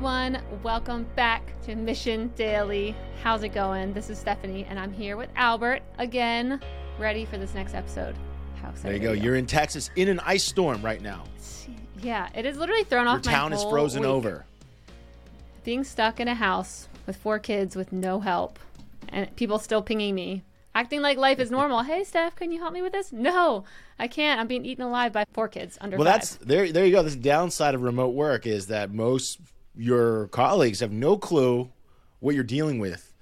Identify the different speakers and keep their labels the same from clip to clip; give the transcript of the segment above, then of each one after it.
Speaker 1: everyone. Welcome back to Mission Daily. How's it going? This is Stephanie, and I'm here with Albert again, ready for this next episode.
Speaker 2: How there you go. You're in Texas in an ice storm right now.
Speaker 1: Yeah, it is literally thrown Your
Speaker 2: off my town is frozen
Speaker 1: week.
Speaker 2: over.
Speaker 1: Being stuck in a house with four kids with no help, and people still pinging me acting like life is normal. hey, Steph, can you help me with this? No, I can't. I'm being eaten alive by four kids under.
Speaker 2: Well,
Speaker 1: five.
Speaker 2: that's there. There you go. This downside of remote work is that most your colleagues have no clue what you're dealing with.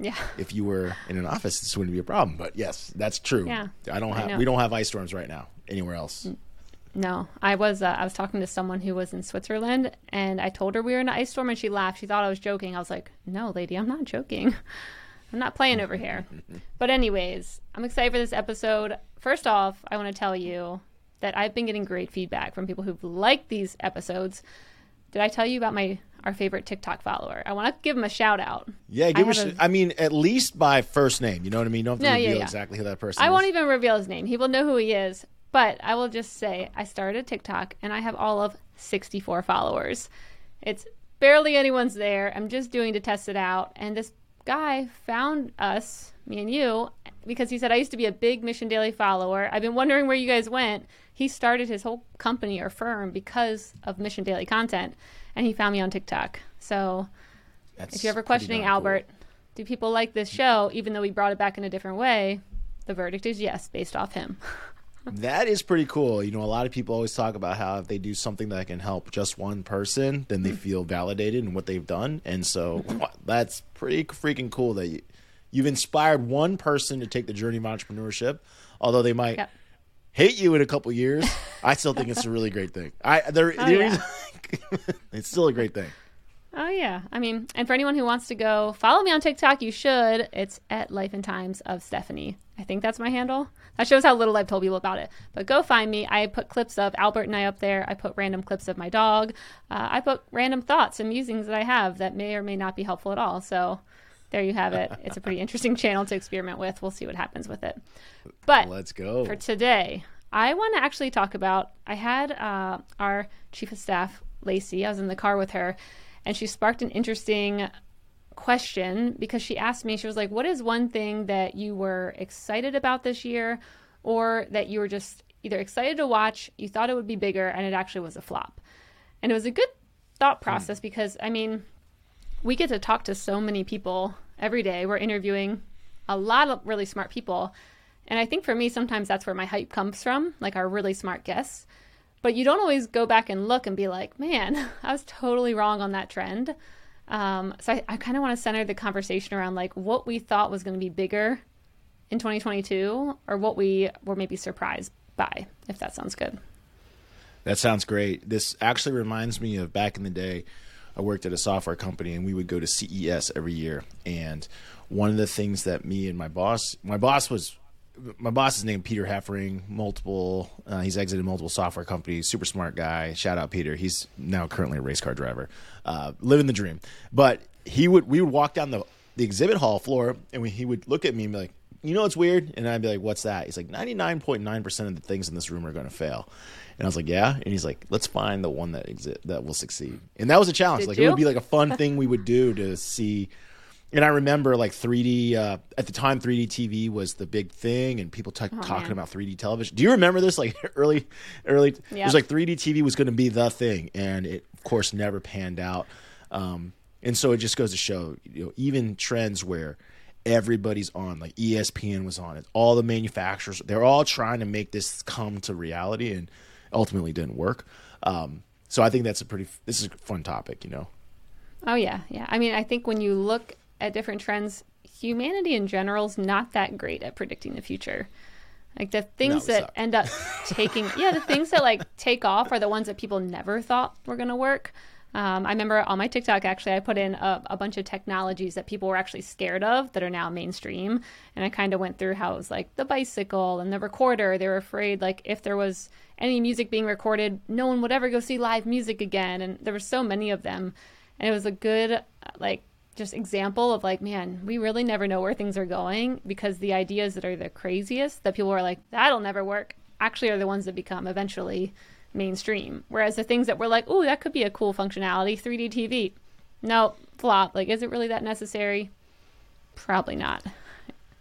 Speaker 1: Yeah.
Speaker 2: If you were in an office, this wouldn't be a problem. But yes, that's true.
Speaker 1: Yeah.
Speaker 2: I don't have. I we don't have ice storms right now anywhere else.
Speaker 1: No, I was. Uh, I was talking to someone who was in Switzerland, and I told her we were in an ice storm, and she laughed. She thought I was joking. I was like, "No, lady, I'm not joking." I'm not playing over here. But, anyways, I'm excited for this episode. First off, I want to tell you that I've been getting great feedback from people who've liked these episodes. Did I tell you about my our favorite TikTok follower? I want to give him a shout out.
Speaker 2: Yeah, give I, him a, a, I mean, at least by first name. You know what I mean? You don't have to no, reveal yeah, yeah. exactly who that person is.
Speaker 1: I
Speaker 2: is.
Speaker 1: won't even reveal his name. He will know who he is. But I will just say I started TikTok and I have all of 64 followers. It's barely anyone's there. I'm just doing to test it out. And this guy found us, me and you, because he said, I used to be a big Mission Daily follower. I've been wondering where you guys went. He started his whole company or firm because of Mission Daily content, and he found me on TikTok. So That's if you're ever questioning Albert, cool. do people like this show, even though we brought it back in a different way? The verdict is yes, based off him.
Speaker 2: that is pretty cool. You know, a lot of people always talk about how if they do something that can help just one person, then they mm-hmm. feel validated in what they've done. And so mm-hmm. that's pretty freaking cool that you, you've inspired one person to take the journey of entrepreneurship, although they might yep. Hate you in a couple years. I still think it's a really great thing. I there, oh, yeah. it's still a great thing.
Speaker 1: Oh yeah, I mean, and for anyone who wants to go follow me on TikTok, you should. It's at Life and Times of Stephanie. I think that's my handle. That shows how little I've told people about it. But go find me. I put clips of Albert and I up there. I put random clips of my dog. Uh, I put random thoughts and musings that I have that may or may not be helpful at all. So there you have it. It's a pretty interesting channel to experiment with. We'll see what happens with it. But
Speaker 2: let's go
Speaker 1: for today. I want to actually talk about. I had uh, our chief of staff, Lacey. I was in the car with her, and she sparked an interesting question because she asked me, she was like, What is one thing that you were excited about this year or that you were just either excited to watch, you thought it would be bigger, and it actually was a flop? And it was a good thought process mm. because, I mean, we get to talk to so many people every day. We're interviewing a lot of really smart people. And I think for me, sometimes that's where my hype comes from, like our really smart guests. But you don't always go back and look and be like, man, I was totally wrong on that trend. Um, so I, I kind of want to center the conversation around like what we thought was going to be bigger in 2022 or what we were maybe surprised by, if that sounds good.
Speaker 2: That sounds great. This actually reminds me of back in the day. I worked at a software company and we would go to CES every year. And one of the things that me and my boss, my boss was my boss is named Peter Heffering. Multiple, uh, he's exited multiple software companies. Super smart guy. Shout out Peter. He's now currently a race car driver, uh, living the dream. But he would, we would walk down the the exhibit hall floor, and we, he would look at me and be like, "You know what's weird?" And I'd be like, "What's that?" He's like, "99.9 percent of the things in this room are going to fail." And I was like, "Yeah." And he's like, "Let's find the one that exi- that will succeed." And that was a challenge. Did like you? it would be like a fun thing we would do to see and I remember like 3D uh, at the time 3D TV was the big thing and people t- oh, talking man. about 3D television. Do you remember this like early early yep. it was like 3D TV was going to be the thing and it of course never panned out. Um, and so it just goes to show you know even trends where everybody's on like ESPN was on it. All the manufacturers they're all trying to make this come to reality and ultimately didn't work. Um, so I think that's a pretty this is a fun topic, you know.
Speaker 1: Oh yeah, yeah. I mean, I think when you look at different trends, humanity in general is not that great at predicting the future. Like the things no, that end up taking, yeah, the things that like take off are the ones that people never thought were going to work. Um, I remember on my TikTok, actually, I put in a, a, bunch of technologies that people were actually scared of that are now mainstream. And I kind of went through how it was like the bicycle and the recorder. They were afraid, like, if there was any music being recorded, no one would ever go see live music again. And there were so many of them. And it was a good, like, just example of like, man, we really never know where things are going because the ideas that are the craziest that people are like, that'll never work, actually are the ones that become eventually mainstream. Whereas the things that were like, oh, that could be a cool functionality, 3D TV, no, flop. Like, is it really that necessary? Probably not.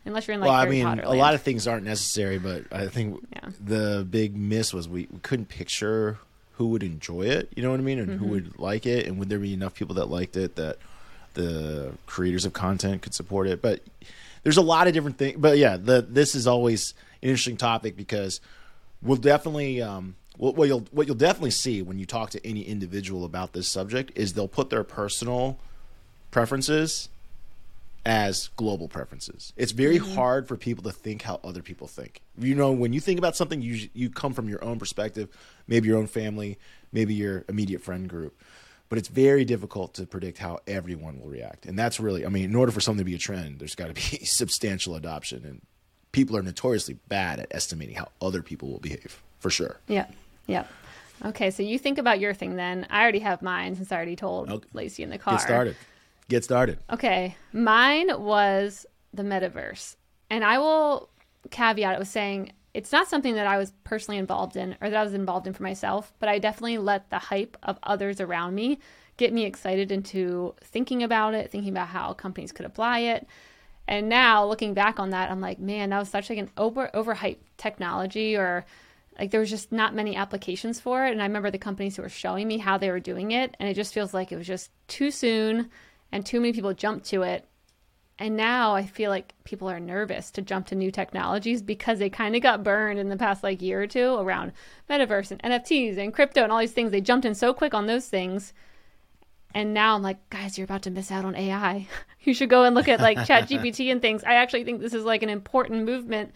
Speaker 1: Unless you're in like
Speaker 2: well, I mean,
Speaker 1: Potter
Speaker 2: a
Speaker 1: land.
Speaker 2: lot of things aren't necessary, but I think
Speaker 1: Yeah.
Speaker 2: the big miss was we, we couldn't picture who would enjoy it. You know what I mean, and
Speaker 1: Mm-hmm.
Speaker 2: who would like it, and would there be enough people that liked it that the creators of content could support it? But there's a lot of different things. But yeah, the this is always an interesting topic because we'll definitely um, what, what you'll what you'll definitely see when you talk to any individual about this subject is they'll put their personal preferences as global preferences. It's very mm-hmm. hard for people to think how other people think. You know, when you think about something, you you come from your own perspective, maybe your own family, maybe your immediate friend group. But it's very difficult to predict how everyone will react. And that's really, I mean, in order for something to be a trend, there's got to be substantial adoption. And people are notoriously bad at estimating how other people will behave, for sure.
Speaker 1: Yep. Yep. Okay, so you think about your thing then. I already have mine since I already told
Speaker 2: Okay.
Speaker 1: Lacey in the car.
Speaker 2: Get started. Get started.
Speaker 1: Okay, mine was the metaverse. And I will caveat it with saying it's not something that I was personally involved in or that I was involved in for myself, but I definitely let the hype of others around me get me excited into thinking about it, thinking about how companies could apply it. And now looking back on that, I'm like, man, that was such like an over overhyped technology or like there was just not many applications for it. And I remember the companies who were showing me how they were doing it, and it just feels like it was just too soon and too many people jumped to it. And now I feel like people are nervous to jump to new technologies because they kind of got burned in the past like year or two around metaverse and NFTs and crypto and all these things. They jumped in so quick on those things. And now I'm like, guys, you're about to miss out on AI. you should go and look at like ChatGPT and things. I actually think this is like an important movement,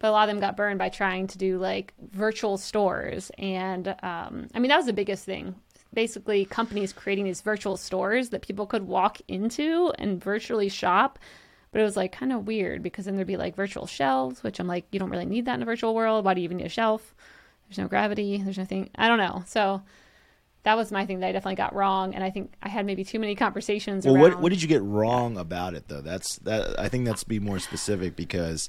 Speaker 1: but a lot of them got burned by trying to do like virtual stores. And um, I mean, that was the biggest thing. Basically, companies creating these virtual stores that people could walk into and virtually shop. But it was like kind of weird because then there'd be like virtual shelves, which I'm like, you don't really need that in a virtual world. Why do you even need a shelf? There's no gravity. There's nothing. I don't know. So that was my thing that I definitely got wrong, and I think I had maybe too many conversations
Speaker 2: Well,
Speaker 1: around.
Speaker 2: what what did you get wrong about it though? That's that. I think that's be more specific because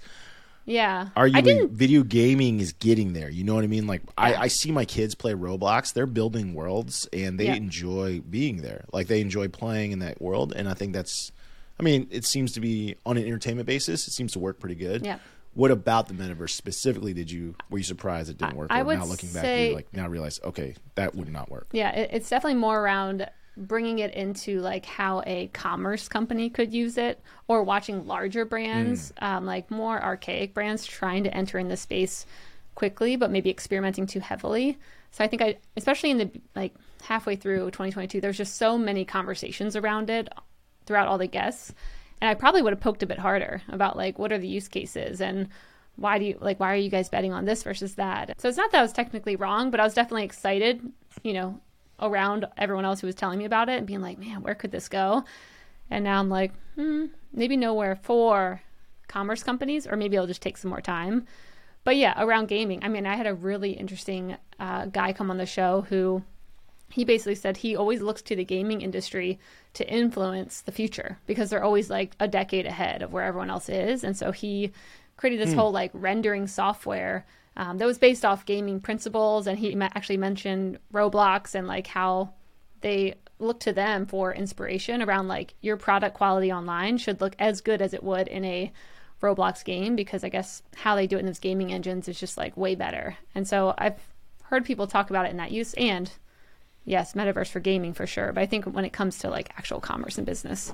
Speaker 1: yeah,
Speaker 2: Are you
Speaker 1: I didn't.
Speaker 2: video gaming is getting there? You know what I mean? Like I, I see my kids play Roblox. They're building worlds and they
Speaker 1: Yeah.
Speaker 2: enjoy being there. Like they enjoy playing in that world, and I think that's. I mean, it seems to be on an entertainment basis. It seems to work pretty good.
Speaker 1: Yeah.
Speaker 2: What about the metaverse specifically? Did you were you surprised it didn't work?
Speaker 1: I
Speaker 2: or
Speaker 1: would
Speaker 2: now looking back, you like now realize okay that would not work.
Speaker 1: Yeah, it, it's definitely more around bringing it into like how a commerce company could use it, or watching larger brands,
Speaker 2: Mm.
Speaker 1: um, like more archaic brands, trying to enter in the space quickly, but maybe experimenting too heavily. So I think I, especially in the like halfway through 2022, there's just so many conversations around it throughout all the guests, and I probably would have poked a bit harder about like what are the use cases and why do you like why are you guys betting on this versus that so it's not that i was technically wrong but i was definitely excited you know around everyone else who was telling me about it and being like man where could this go? And now i'm like hmm, maybe nowhere for commerce companies or maybe it'll just take some more time. But yeah around gaming i mean i had a really interesting uh, guy come on the show who he basically said he always looks to the gaming industry to influence the future because they're always like a decade ahead of where everyone else is. And so he created this whole like rendering software um, that was based off gaming principles. And he actually mentioned Roblox and like how they look to them for inspiration around like your product quality online should look as good as it would in a Roblox game because I guess how they do it in those gaming engines is just like way better. And so I've heard people talk about it in that use and yes, metaverse for gaming for sure. But I think when it comes to like actual commerce and business,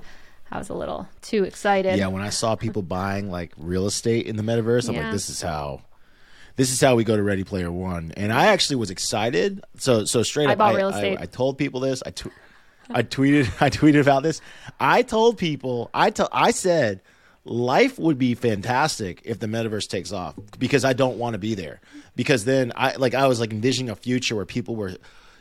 Speaker 1: I was a little too excited.
Speaker 2: Yeah, when I saw people buying like real estate in the metaverse, I'm
Speaker 1: Yeah.
Speaker 2: like, this is how. This is how we go to Ready Player One, and I actually was excited. So, so straight
Speaker 1: I
Speaker 2: up,
Speaker 1: bought
Speaker 2: I,
Speaker 1: real
Speaker 2: I-
Speaker 1: estate.
Speaker 2: I, told people this. I, tw- I tweeted, I tweeted about this. I told people, I to- I said, life would be fantastic if the metaverse takes off because I don't want to be there. Because then I like I was like envisioning a future where people were,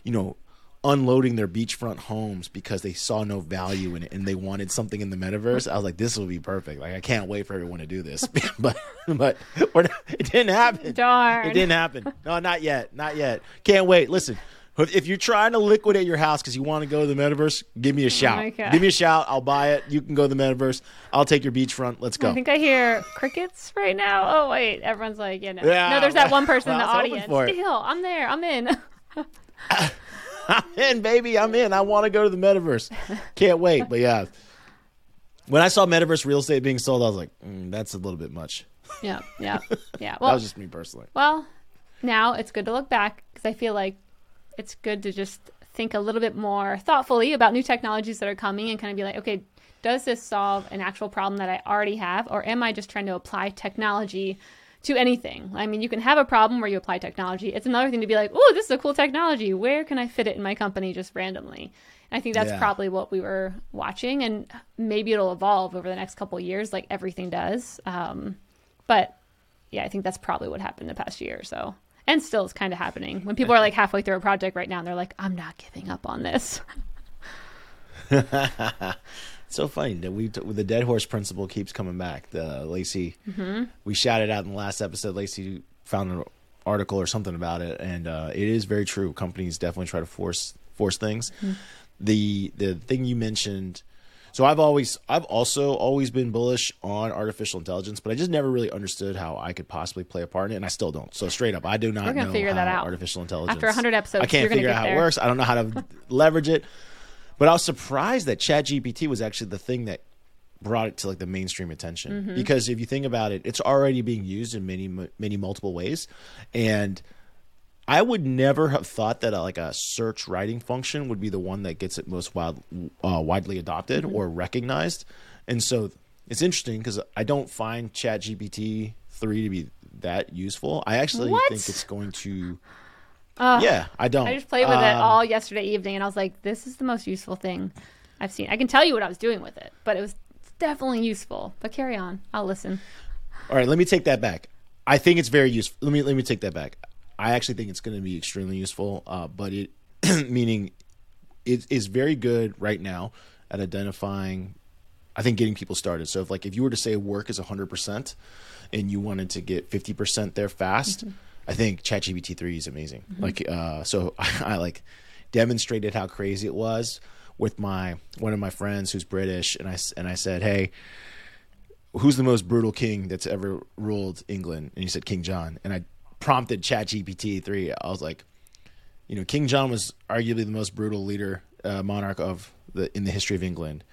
Speaker 2: you know, unloading their beachfront homes because they saw no value in it and they wanted something in the metaverse. I was like, this will be perfect. Like I can't wait for everyone to do this. but but not, it didn't happen.
Speaker 1: Darn.
Speaker 2: It didn't happen. No, not yet. Not yet. Can't wait. Listen. If you're trying to liquidate your house because you want to go to the metaverse, give me a shout.
Speaker 1: Oh.
Speaker 2: Give me a shout. I'll buy it. You can go to the metaverse. I'll take your beachfront. Let's go.
Speaker 1: I think I hear crickets right now. Oh wait, everyone's like, yeah, know,
Speaker 2: Yeah,
Speaker 1: no. There's that one person in the
Speaker 2: I was hoping
Speaker 1: audience. Still, I'm there. I'm in.
Speaker 2: I'm in, baby. I'm in. I want to go to the metaverse. Can't wait. But yeah, when I saw metaverse real estate being sold, I was like, mm, that's a little bit much.
Speaker 1: Yeah, yeah, yeah. Well, that
Speaker 2: was just me personally.
Speaker 1: well, now it's good to look back because I feel like it's good to just think a little bit more thoughtfully about new technologies that are coming and kind of be like, okay, does this solve an actual problem that I already have, or am I just trying to apply technology to anything? I mean, you can have a problem where you apply technology. It's another thing to be like, oh, this is a cool technology. Where can I fit it in my company just randomly? And I think that's
Speaker 2: Yeah.
Speaker 1: probably what we were watching, and maybe it'll evolve over the next couple of years, like everything does. Um, but yeah, I think that's probably what happened the past year or so. And still is kind of happening. When people are like halfway through a project right now and they're like, I'm not giving up on this.
Speaker 2: So funny that we the dead horse principle keeps coming back. The Lacey, we shouted out in the last episode. Lacey found an article or something about it, and uh, it is very true. Companies definitely try to force force things. The the thing you mentioned. So I've always I've also always been bullish on artificial intelligence, but I just never really understood how I could possibly play a part in it, and I still don't. So straight up, I do not
Speaker 1: We're gonna
Speaker 2: know
Speaker 1: figure
Speaker 2: how
Speaker 1: that out.
Speaker 2: artificial intelligence.
Speaker 1: After 100 episodes,
Speaker 2: I can't
Speaker 1: you're
Speaker 2: figure out how
Speaker 1: there.
Speaker 2: it works. I don't know how to leverage it. But I was surprised that ChatGPT was actually the thing that brought it to like the mainstream attention
Speaker 1: Mm-hmm.
Speaker 2: because if you think about it, it's already being used in many many multiple ways, and I would never have thought that a, like a search writing function would be the one that gets it most wild, uh, widely adopted
Speaker 1: Mm-hmm.
Speaker 2: or recognized, and so it's interesting because I don't find ChatGPT three to be that useful. I actually
Speaker 1: What?
Speaker 2: think it's going to.
Speaker 1: Uh,
Speaker 2: yeah, I don't.
Speaker 1: I just played with it
Speaker 2: Um,
Speaker 1: all yesterday evening and I was like, this is the most useful thing I've seen. I can tell you what I was doing with it, but it was definitely useful. But carry on. I'll listen.
Speaker 2: All right, let me take that back. I think it's very useful. Let me let me take that back. I actually think it's going to be extremely useful. Uh, but it meaning it is very good right now at identifying. I think getting people started. So if like if you were to say work is hundred percent, and you wanted to get fifty percent there fast, I think ChatGPT three is amazing. Like uh, so I, like demonstrated how crazy it was with my one of my friends who's British, and I and I said, hey who's the most brutal king that's ever ruled England? And he said King John. And I prompted ChatGPT three. I was like, you know, King John was arguably the most brutal leader, uh, monarch of the in the history of England.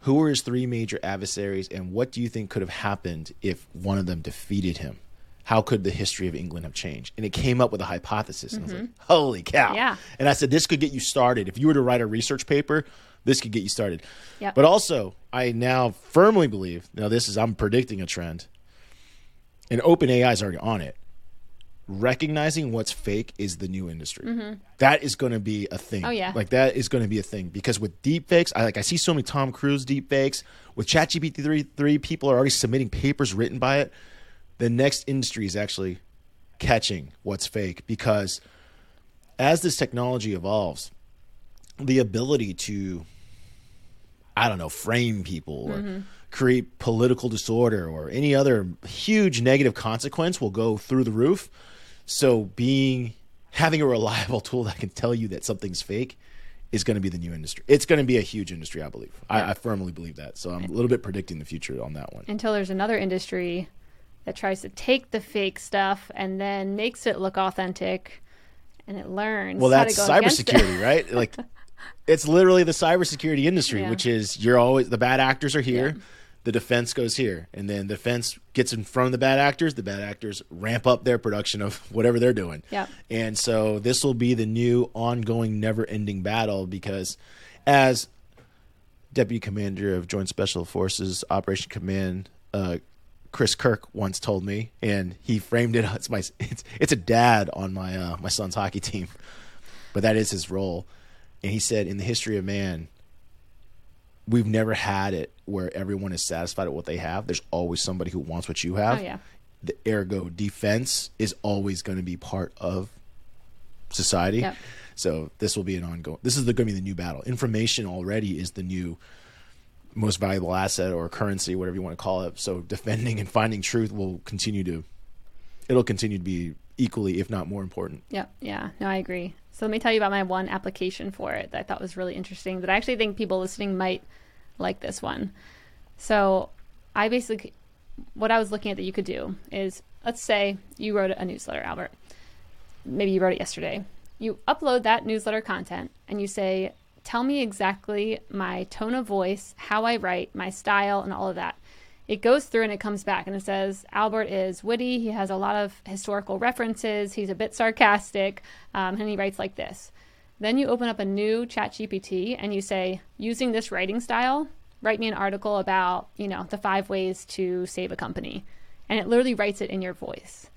Speaker 2: Who were his three major adversaries, and what do you think could have happened if one of them defeated him? How could the history of England have changed? And it came up with a hypothesis, and I was like, "Holy cow!"
Speaker 1: Yeah.
Speaker 2: And I said, "This could get you started. If you were to write a research paper, this could get you started."
Speaker 1: Yep.
Speaker 2: But also, I now firmly believe now this is I'm predicting a trend, and OpenAI is already on it. Recognizing what's fake is the new industry. That is going to be a thing.
Speaker 1: Mm-hmm. Oh, yeah.
Speaker 2: like that is going to be a thing because with deepfakes, I like I see so many Tom Cruise deepfakes. With ChatGPT three, three people are already submitting papers written by it. The next industry is actually catching what's fake because as this technology evolves, the ability to I don't know, frame people or mm-hmm. create political disorder or any other huge negative consequence will go through the roof. So being having a reliable tool that can tell you that something's fake is going to be the new industry. It's going to be a huge industry, I believe. I, I firmly believe that. So I'm a little bit predicting the future on that one.
Speaker 1: Until there's another industry that tries to take the fake stuff and then makes it look authentic and it learns.
Speaker 2: Well,
Speaker 1: how
Speaker 2: that's
Speaker 1: to go against it.
Speaker 2: cybersecurity, right? Like, it's literally the cybersecurity industry,
Speaker 1: Yeah.
Speaker 2: which is you're always the bad actors are here,
Speaker 1: Yeah.
Speaker 2: the defense goes here, and then the defense gets in front of the bad actors. The bad actors ramp up their production of whatever they're doing.
Speaker 1: Yep.
Speaker 2: And so this will be the new ongoing, never-ending battle because, as Deputy Commander of Joint Special Forces Operation Command, uh, Chris Kirk once told me, and he framed it. It's my it's, it's a dad on my uh, my son's hockey team, but that is his role. And he said, in the history of man, we've never had it where everyone is satisfied with what they have. There's always somebody who wants what you have.
Speaker 1: Oh, yeah.
Speaker 2: The ergo defense is always going to be part of society.
Speaker 1: Yep.
Speaker 2: So this will be an ongoing. This is the, going to be the new battle. Information already is the new most valuable asset or currency, whatever you want to call it. So defending and finding truth will continue to. It'll continue to be equally, if not more important.
Speaker 1: Yep. Yeah. No, I agree. So let me tell you about my one application for it that I thought was really interesting that I actually think people listening might like this one. So I basically, what I was looking at that you could do is let's say you wrote a newsletter, Albert. Maybe you wrote it yesterday. you upload that newsletter content and you say, tell me exactly my tone of voice, how I write, my style, and all of that. It goes through and it comes back and it says Albert is witty. He has a lot of historical references. He's a bit sarcastic, um, and he writes like this. Then you open up a new Chat GPT and you say, using this writing style, write me an article about you know the five ways to save a company, and it literally writes it in your voice.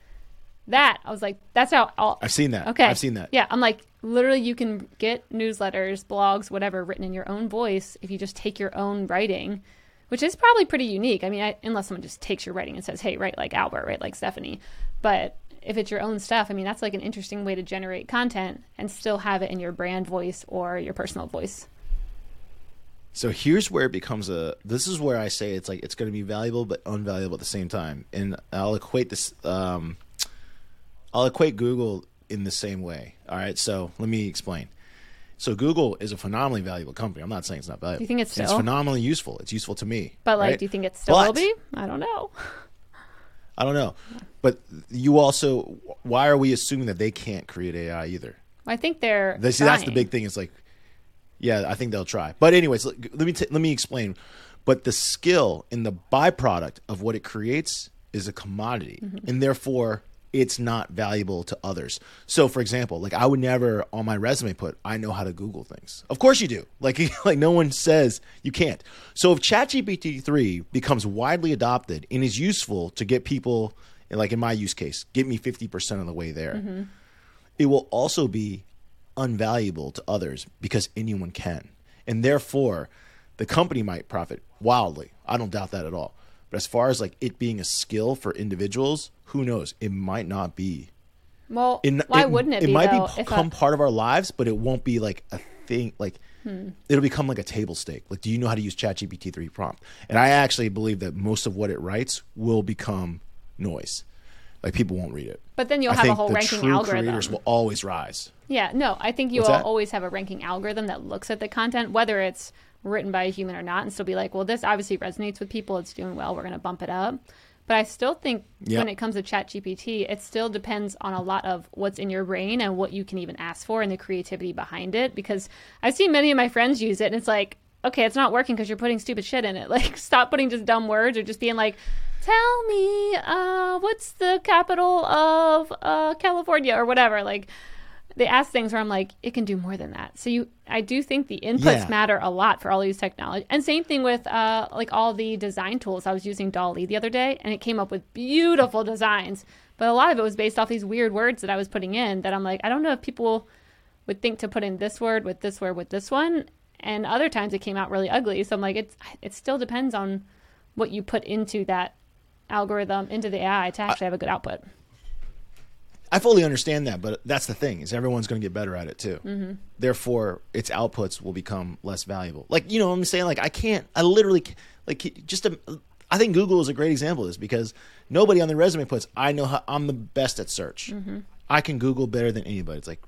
Speaker 1: That I was like, that's how. I'll,
Speaker 2: I've seen that.
Speaker 1: Okay.
Speaker 2: I've seen that.
Speaker 1: Yeah, I'm like, literally, you can get newsletters, blogs, whatever, written in your own voice if you just take your own writing, which is probably pretty unique. I mean, I, unless someone just takes your writing and says, hey, write like Albert, write like Stephanie. But if it's your own stuff, I mean, that's like an interesting way to generate content and still have it in your brand voice or your personal voice.
Speaker 2: So here's where it becomes a. This is where I say it's like it's going to be valuable but unvaluable at the same time, and I'll equate this. Um, I'll equate Google in the same way. All right, so let me explain. So Google is a phenomenally valuable company. I'm not saying it's not valuable.
Speaker 1: Do you think it's
Speaker 2: And
Speaker 1: still?
Speaker 2: phenomenally useful? It's useful to me.
Speaker 1: But like,
Speaker 2: right?
Speaker 1: do you think it still will be? I don't know.
Speaker 2: I don't know, but you also. Why are we assuming that they can't create AI either?
Speaker 1: I think they're.
Speaker 2: They, see, that's the big thing. It's like, yeah, I think they'll try. But anyways, let me t- let me explain. But the skill and the byproduct of what it creates is a commodity, mm-hmm. and therefore it's not valuable to others. So, for example, like I would never on my resume put I know how to Google things. Of course you do. Like like no one says you can't. So if ChatGPT three becomes widely adopted and is useful to get people, like in my use case, get me fifty percent of the way there mm-hmm. it will also be unvaluable to others because anyone can. And therefore, the company might profit wildly. I don't doubt that at all. But as far as like it being a skill for individuals, who knows? It might not be.
Speaker 1: Well,
Speaker 2: It,
Speaker 1: why
Speaker 2: it-
Speaker 1: wouldn't it,
Speaker 2: It
Speaker 1: be?
Speaker 2: might
Speaker 1: though,
Speaker 2: become
Speaker 1: a-
Speaker 2: part of our lives, but it won't be like a thing. Like
Speaker 1: Hmm.
Speaker 2: it'll become like a table stake. Like, do you know how to use ChatGPT three prompt? And I actually believe that most of what it writes will become noise. Like people won't read it.
Speaker 1: But then you'll
Speaker 2: I
Speaker 1: have a whole
Speaker 2: the
Speaker 1: ranking algorithm.
Speaker 2: creators will always rise.
Speaker 1: Yeah, no, I think you will always have a ranking algorithm that looks at the content, whether it's written by a human or not, and still be like, well, this obviously resonates with people. It's doing well. We're going to bump it up. But I still think
Speaker 2: Yeah.
Speaker 1: when it comes to ChatGPT, it still depends on a lot of what's in your brain and what you can even ask for and the creativity behind it. Because I've seen many of my friends use it, and it's like, okay, it's not working because you're putting stupid shit in it. Like, stop putting just dumb words or just being like, tell me uh, what's the capital of uh, California or whatever. Like, they ask things where I'm like, it can do more than that. So you, I do think the inputs
Speaker 2: Yeah.
Speaker 1: matter a lot for all these technology. And same thing with uh, like all the design tools. I was using DALL-E the other day, and it came up with beautiful designs. But a lot of it was based off these weird words that I was putting in. That I'm like, I don't know if people would think to put in this word with this word with this one. And other times it came out really ugly. So I'm like, it's it still depends on what you put into that algorithm into the AI to actually have a good output.
Speaker 2: I fully understand that, but that's the thing is everyone's going to get better at it too.
Speaker 1: Mm-hmm.
Speaker 2: Therefore, its outputs will become less valuable. Like you know, what I'm saying like I can't. I literally like just. A, I think Google is a great example of this because nobody on their resume puts I know how I'm the best at search.
Speaker 1: Mm-hmm.
Speaker 2: I can Google better than anybody. It's like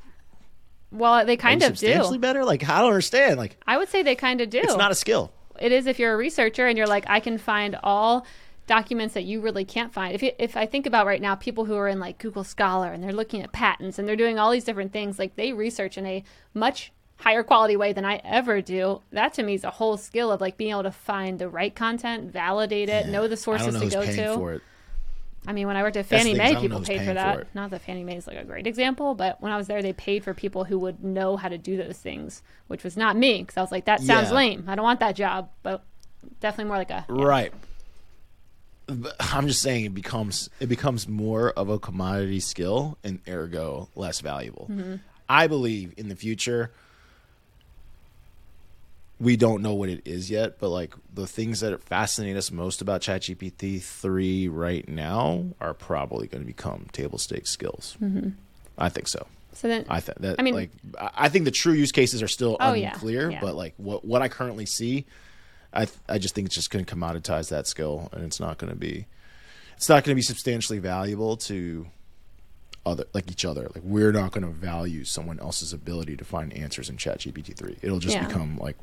Speaker 1: Well, they kind of
Speaker 2: substantially
Speaker 1: do.
Speaker 2: better. Like I don't understand. Like
Speaker 1: I would say they kind of do.
Speaker 2: it's not a skill.
Speaker 1: it is if you're a researcher and you're like i can find all documents that you really can't find if, you, if i think about right now people who are in like google scholar and they're looking at patents and they're doing all these different things like they research in a much higher quality way than i ever do that to me is a whole skill of like being able to find the right content validate it know the sources
Speaker 2: know
Speaker 1: to go to
Speaker 2: for it.
Speaker 1: I mean, when I worked at Fannie Mae,
Speaker 2: is I don't know
Speaker 1: people paid for that.
Speaker 2: for.
Speaker 1: Not that Fannie Mae is like a great example, but when I was there, they paid for people who would know how to do those things, which was not me because I was like, that sounds
Speaker 2: Yeah.
Speaker 1: lame. I don't want that job, but definitely more like a yeah.
Speaker 2: Right. I'm just saying it becomes it becomes more of a commodity skill and ergo less valuable.
Speaker 1: Mm-hmm.
Speaker 2: I believe in the future we don't know what it is yet, but like the things that fascinate us most about ChatGPT 3 right now are probably going to become table stakes skills.
Speaker 1: Mm-hmm.
Speaker 2: I think so.
Speaker 1: So then,
Speaker 2: I think that
Speaker 1: I mean-
Speaker 2: like I think the true use cases are still
Speaker 1: Oh, yeah.
Speaker 2: unclear,
Speaker 1: Yeah.
Speaker 2: but like what what I currently see, I th- I just think it's just going to commoditize that skill, and it's not going to be it's not going to be substantially valuable to other like each other. Like we're not going to value someone else's ability to find answers in ChatGPT three. It'll just
Speaker 1: Yeah.
Speaker 2: become like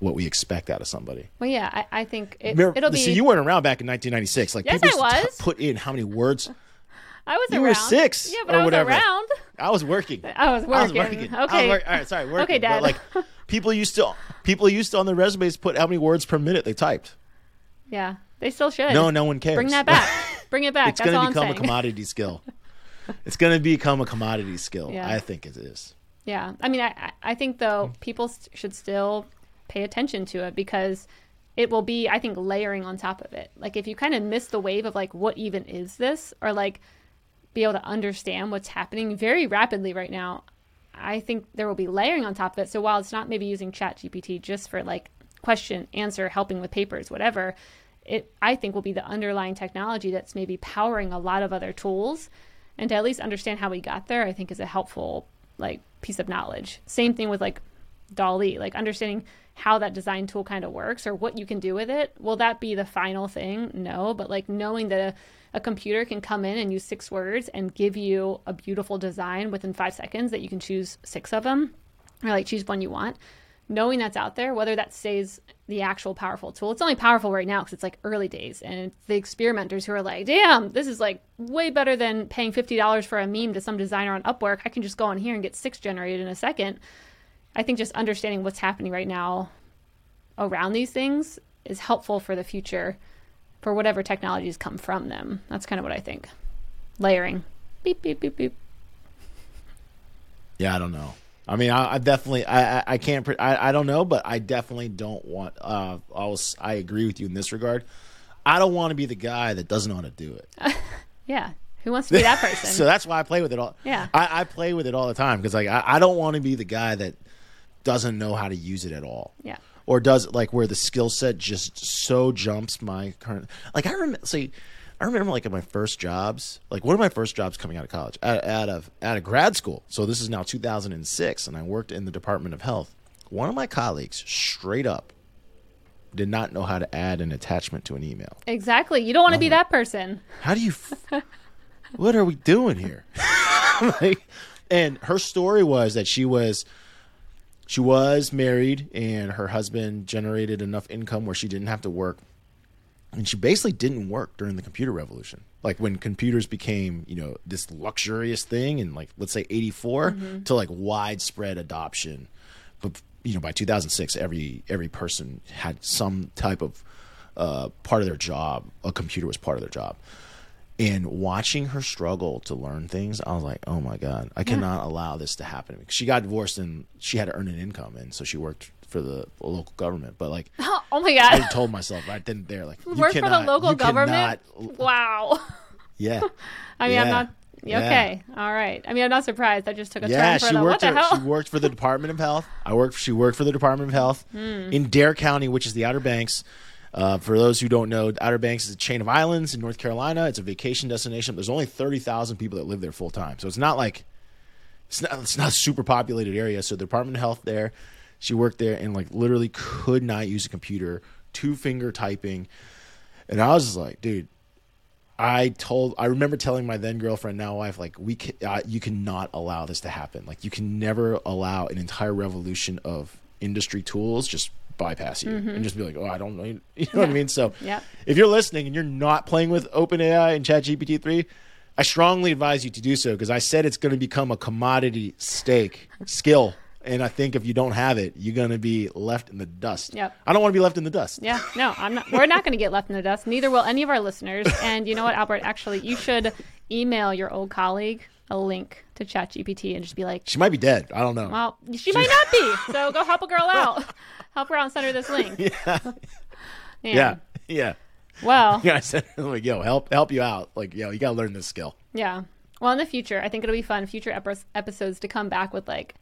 Speaker 2: what we expect out of somebody.
Speaker 1: well, yeah, I, I think it,
Speaker 2: Remember-
Speaker 1: it'll be.
Speaker 2: see, you weren't around back in 1996. Like
Speaker 1: Yes,
Speaker 2: people
Speaker 1: I
Speaker 2: to t- put in how many words.
Speaker 1: I was
Speaker 2: you were
Speaker 1: around.
Speaker 2: six
Speaker 1: Yeah, but
Speaker 2: or
Speaker 1: I was
Speaker 2: whatever.
Speaker 1: around.
Speaker 2: I was working.
Speaker 1: I was
Speaker 2: I was
Speaker 1: working.
Speaker 2: working. I was
Speaker 1: Okay.
Speaker 2: work- All right, sorry, working.
Speaker 1: Okay, Dad.
Speaker 2: But like, people used to people used to on their resumes put how many words per minute they typed.
Speaker 1: Yeah, they still should.
Speaker 2: No, no one cares.
Speaker 1: Bring that back. Bring it back.
Speaker 2: it's going to become a commodity skill. It's going to become a commodity skill.
Speaker 1: Yeah.
Speaker 2: I think it is.
Speaker 1: Yeah, I mean, I I- think though people st- should still pay attention to it because it will be, I think, layering on top of it. Like if you kind of miss the wave of like, what even is this, or like be able to understand what's happening very rapidly right now. I think there will be layering on top of it. So while it's not maybe using Chat GPT just for like question, answer, helping with papers, whatever, it I think will be the underlying technology that's maybe powering a lot of other tools. And to at least understand how we got there, I think is a helpful like piece of knowledge. Same thing with like DALL-E, like understanding how that design tool kind of works or what you can do with it. Will that be the final thing? No, but like knowing that a, a computer can come in and use six words and give you a beautiful design within five seconds that you can choose six of them or like choose one you want. Knowing that's out there, whether that stays the actual powerful tool, it's only powerful right now because it's like early days and the experimenters who are like, damn, this is like way better than paying $50 for a meme to some designer on Upwork. I can just go on here and get six generated in a second. I think just understanding what's happening right now around these things is helpful for the future for whatever technologies come from them. That's kind of what I think. Layering. Beep, beep, beep, beep.
Speaker 2: Yeah, I don't know. I mean, I, I definitely, I, I, I can't, pre- I, I don't know, but I definitely don't want. Uh, I was, I agree with you in this regard. I don't want to be the guy that doesn't know how to do it.
Speaker 1: Yeah. Who wants to be that person?
Speaker 2: so that's why I play with it all.
Speaker 1: Yeah.
Speaker 2: I, I play with it all the time because like I, I don't want to be the guy that doesn't know how to use it at all.
Speaker 1: Yeah.
Speaker 2: Or does like where the skill set just so jumps my current. Like I remember, see, I remember like at my first jobs, like one of my first jobs coming out of college, out, out of out of grad school. So this is now 2006, and I worked in the Department of Health. One of my colleagues, straight up, did not know how to add an attachment to an email.
Speaker 1: exactly. You don't want to be that person.
Speaker 2: How do you? F- what are we doing here? like, and her story was that she was, she was married, and her husband generated enough income where she didn't have to work, and she basically didn't work during the computer revolution. Like when computers became, you know, this luxurious thing, in like let's say '84 to like widespread adoption, but you know by 2006, every every person had some type of uh, part of their job. A computer was part of their job. And watching her struggle to learn things, I was like, "Oh my god, I cannot allow this to happen." Because she got divorced and she had to earn an income, and so she worked for the local government. But like,
Speaker 1: Oh my God.
Speaker 2: I told myself right then and there, like, you
Speaker 1: Work for the local government?
Speaker 2: cannot-
Speaker 1: Wow.
Speaker 2: yeah,
Speaker 1: I mean, I'm
Speaker 2: Yeah.
Speaker 1: not.
Speaker 2: Yeah.
Speaker 1: Okay. All right. I mean, I'm not surprised. I just took a
Speaker 2: yeah.
Speaker 1: turn for
Speaker 2: She
Speaker 1: the what
Speaker 2: worked.
Speaker 1: the
Speaker 2: For,
Speaker 1: hell?
Speaker 2: she worked for the Department of Health. I worked. She worked for the Department of Health
Speaker 1: Hmm.
Speaker 2: in Dare County, which is the Outer Banks. Uh, for those who don't know, Outer Banks is a chain of islands in North Carolina. It's a vacation destination. There's only thirty thousand people that live there full time, so it's not like it's not it's not a super populated area. So the Department of Health there, she worked there and like literally could not use a computer, two finger typing, and I was just like, dude. I told I remember telling my then girlfriend now wife like we can, uh, you cannot allow this to happen like you can never allow an entire revolution of industry tools just bypass you and mm-hmm. just be like oh I don't know you know what I mean so
Speaker 1: Yep.
Speaker 2: if you're listening and you're not playing with OpenAI and ChatGPT 3 I strongly advise you to do so because I said it's going to become a commodity stake skill and I think if you don't have it you're going to be left in the dust
Speaker 1: Yep.
Speaker 2: I don't want to be left in the dust
Speaker 1: Yeah, no, I'm not. We're not going to get left in the dust. Neither will any of our listeners. And you know what, Albert? Actually, you should email your old colleague a link to ChatGPT and just be like,
Speaker 2: she might be dead I don't know
Speaker 1: "Well, she might not be. So go help a girl out. Help her out and send her this link." Yeah.
Speaker 2: yeah yeah
Speaker 1: Well,
Speaker 2: Yeah, I said, like, yo, help help you out. Like, yo, you gotta learn this skill.
Speaker 1: yeah. Well, in the future, I think it'll be fun future epi- episodes to come back with like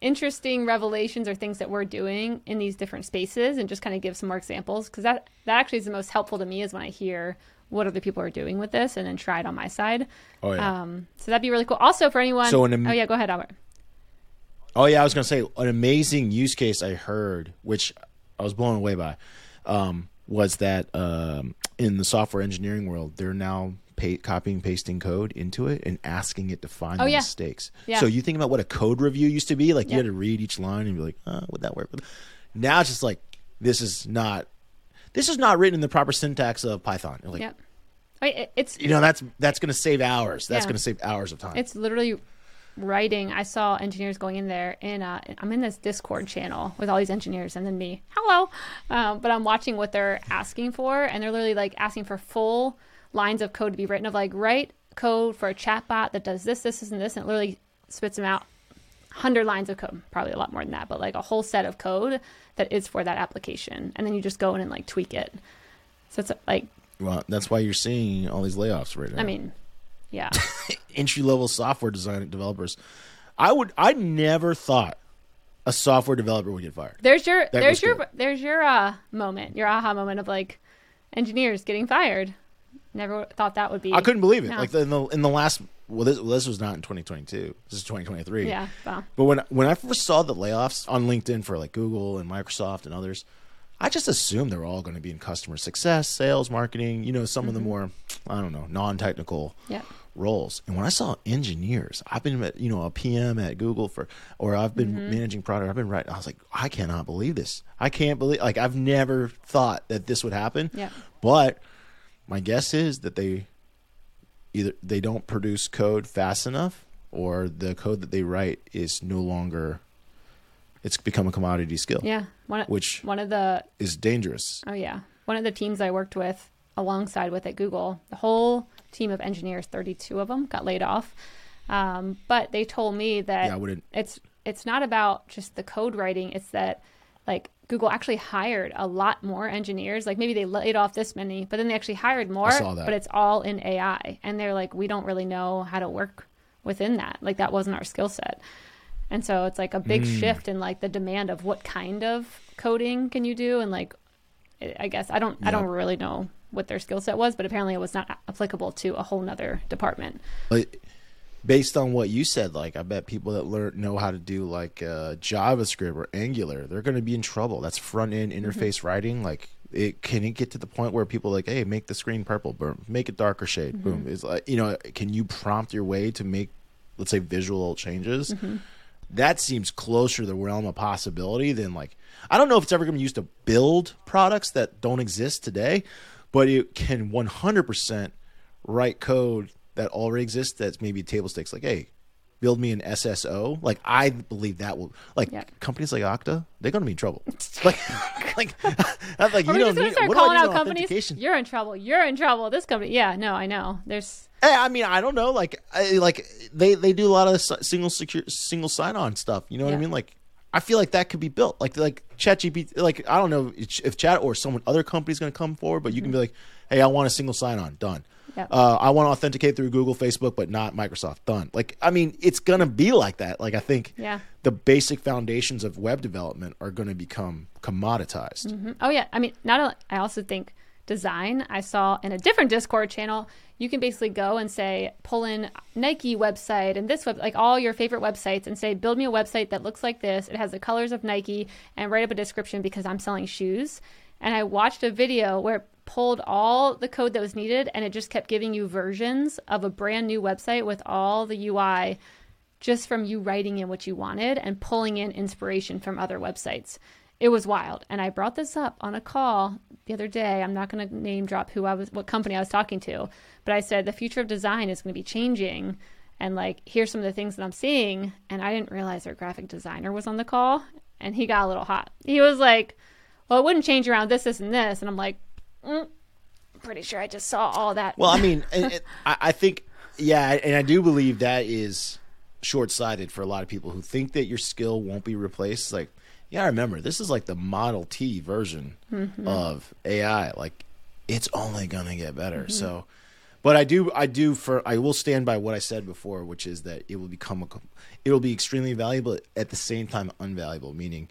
Speaker 1: interesting revelations or things that we're doing in these different spaces and just kind of give some more examples because that that actually is the most helpful to me is when I hear what other people are doing with this and then try it on my side.
Speaker 2: Oh yeah.
Speaker 1: Um, so that'd be really cool. Also, for anyone.
Speaker 2: So an am-
Speaker 1: oh yeah, go ahead, Albert.
Speaker 2: oh yeah, I was gonna say an amazing use case I heard, which I was blown away by, um, was that um, in the software engineering world, they're now copying pasting code into it and asking it to find
Speaker 1: Oh,
Speaker 2: the
Speaker 1: yeah.
Speaker 2: mistakes.
Speaker 1: Yeah.
Speaker 2: So you think about what a code review used to be, like
Speaker 1: Yeah.
Speaker 2: you had to read each line and be like, uh, would that work? Now it's just like this is not. This is not written in the proper syntax of Python. Like,
Speaker 1: Yeah. I mean, it's
Speaker 2: you know, that's that's going to save hours. That's
Speaker 1: Yeah.
Speaker 2: going to save hours of time.
Speaker 1: it's literally writing, I saw engineers going in there, and uh, I'm in this Discord channel with all these engineers, and then me, hello. Um, but I'm watching what they're asking for, and they're literally like asking for full lines of code to be written of like write code for a chatbot that does this, this, this, and this, and it literally spits them out 100 lines of code, probably a lot more than that, but like a whole set of code that is for that application. And then you just go in and like tweak it. So it's like,
Speaker 2: Well, that's why you're seeing all these layoffs right now.
Speaker 1: I mean, yeah.
Speaker 2: entry level software design developers. I would. I never thought a software developer would get fired.
Speaker 1: There's your there's your
Speaker 2: good.
Speaker 1: there's your uh moment, your aha moment of like engineers getting fired. Never thought that would be
Speaker 2: I couldn't believe it.
Speaker 1: No.
Speaker 2: Like in the in the last. Well, this, well, this was not in 2022. This is 2023.
Speaker 1: Yeah, well,
Speaker 2: But when when I first saw the layoffs on LinkedIn for like Google and Microsoft and others, I just assumed they're all going to be in customer success, sales, marketing. You know, some
Speaker 1: Mm-hmm.
Speaker 2: of the more I don't know non-technical
Speaker 1: yeah.
Speaker 2: roles. And when I saw engineers, I've been you know a PM at Google for, or I've been
Speaker 1: Mm-hmm.
Speaker 2: managing product. I've been writing. I was like, I cannot believe this. I can't believe. Like I've never thought that this would happen.
Speaker 1: Yeah.
Speaker 2: But my guess is that they either they don't produce code fast enough, or the code that they write is no longer. It's become a commodity skill,
Speaker 1: Yeah. One of,
Speaker 2: which
Speaker 1: one of the
Speaker 2: is dangerous.
Speaker 1: Oh yeah, one of the teams I worked with alongside with at Google, the whole team of engineers, 32 of them, got laid off. Um, but they told me that
Speaker 2: Yeah,
Speaker 1: it's it's not about just the code writing. It's that like Google actually hired a lot more engineers. Like maybe they laid off this many, but then they actually hired more.
Speaker 2: saw that.
Speaker 1: But it's all in AI, and they're like, we don't really know how to work within that. Like that wasn't our skill set. And so it's like a big
Speaker 2: Hmm.
Speaker 1: shift in like the demand of what kind of coding can you do and like I I guess I don't I don't really know what their skill set was, but apparently it was not applicable to a whole nother department.
Speaker 2: Based on what you said, like I bet people that learn know how to do like uh, JavaScript or Angular, they're going to be in trouble. That's front end
Speaker 1: Mm-hmm.
Speaker 2: interface writing. Like, it can it get to the point where people are like, hey, make the screen purple, boom, make it darker shade,
Speaker 1: Mm-hmm.
Speaker 2: boom. It's like you know, can you prompt your way to make, let's say, visual changes?
Speaker 1: Mm-hmm.
Speaker 2: That seems closer to the realm of possibility than like I don't know if it's ever going to be used to build products that don't exist today, but it can 100% write code that already exists that's maybe table stakes like hey build me an sso like i believe that will like
Speaker 1: Yeah.
Speaker 2: companies like okta they're going to be in trouble like like i'm like
Speaker 1: Are
Speaker 2: you don't need
Speaker 1: start
Speaker 2: what do I
Speaker 1: calling out companies? You're in trouble. You're in trouble. This company, yeah, no, I know. There's
Speaker 2: Hey, I mean, I don't know. Like, I, like they they do a lot of si- single secure single sign on stuff. You know what I mean? Like, I feel like that could be built. Like, like ChatGPT. Like, I don't know if Chat or someone other company's going to come forward, but you can mm-hmm. be like, hey, I want a single sign on. Done.
Speaker 1: Yep.
Speaker 2: Uh, I want to authenticate through Google, Facebook, but not Microsoft. Done. Like, I mean, it's going to be like that. Like, I think
Speaker 1: Yeah.
Speaker 2: the basic foundations of web development are going to become commoditized.
Speaker 1: Mhm. Oh yeah, I mean, not only, I also think design. I saw in a different Discord channel, you can basically go and say, pull in Nike website and this web, like all your favorite websites, and say, build me a website that looks like this. It has the colors of Nike, and write up a description because I'm selling shoes. And I watched a video where pulled all the code that was needed, and it just kept giving you versions of a brand new website with all the UI just from you writing in what you wanted and pulling in inspiration from other websites. It was wild. And I brought this up on a call the other day. I'm not going to name drop who I was, what company I was talking to, but I said the future of design is going to be changing. And like, here's some of the things that I'm seeing. And I didn't realize our graphic designer was on the call and he got a little hot. He was like, well, it wouldn't change around this, this, and this. And I'm like, mm, I'm pretty sure I just saw all that.
Speaker 2: Well, I mean, and, and I, I think, yeah, and I do believe that is short sighted for a lot of people who think that your skill won't be replaced. Like, yeah, I remember, this is like the Model T version of AI. Like, it's only going to get better. So, but I do, I do, for, I will stand by what I said before, which is that it will become a, it will be extremely valuable at the same time unvaluable, meaning,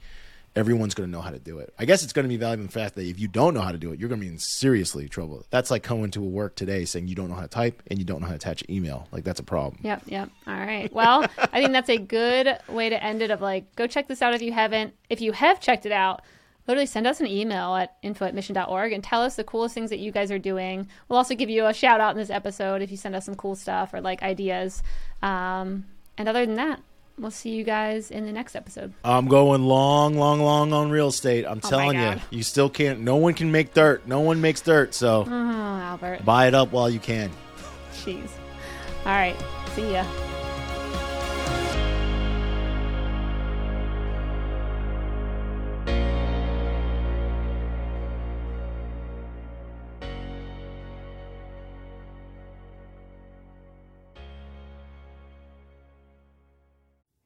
Speaker 2: everyone's going to know how to do it. I guess it's going to be valuable in the fact that if you don't know how to do it, you're going to be in seriously trouble. That's like coming to a work today saying you don't know how to type and you don't know how to attach email. Like that's a problem.
Speaker 1: Yep, yep. All right. Well, I think that's a good way to end it of like, go check this out if you haven't. If you have checked it out, literally send us an email at info at mission.org and tell us the coolest things that you guys are doing. We'll also give you a shout out in this episode if you send us some cool stuff or like ideas. Um, and other than that, we'll see you guys in the next episode.
Speaker 2: I'm going long, long, long on real estate. I'm
Speaker 1: Oh
Speaker 2: telling you, you still can't. No one can make dirt. No one makes dirt. So
Speaker 1: Oh, Albert.
Speaker 2: buy it up while you can.
Speaker 1: Jeez. All right. See ya.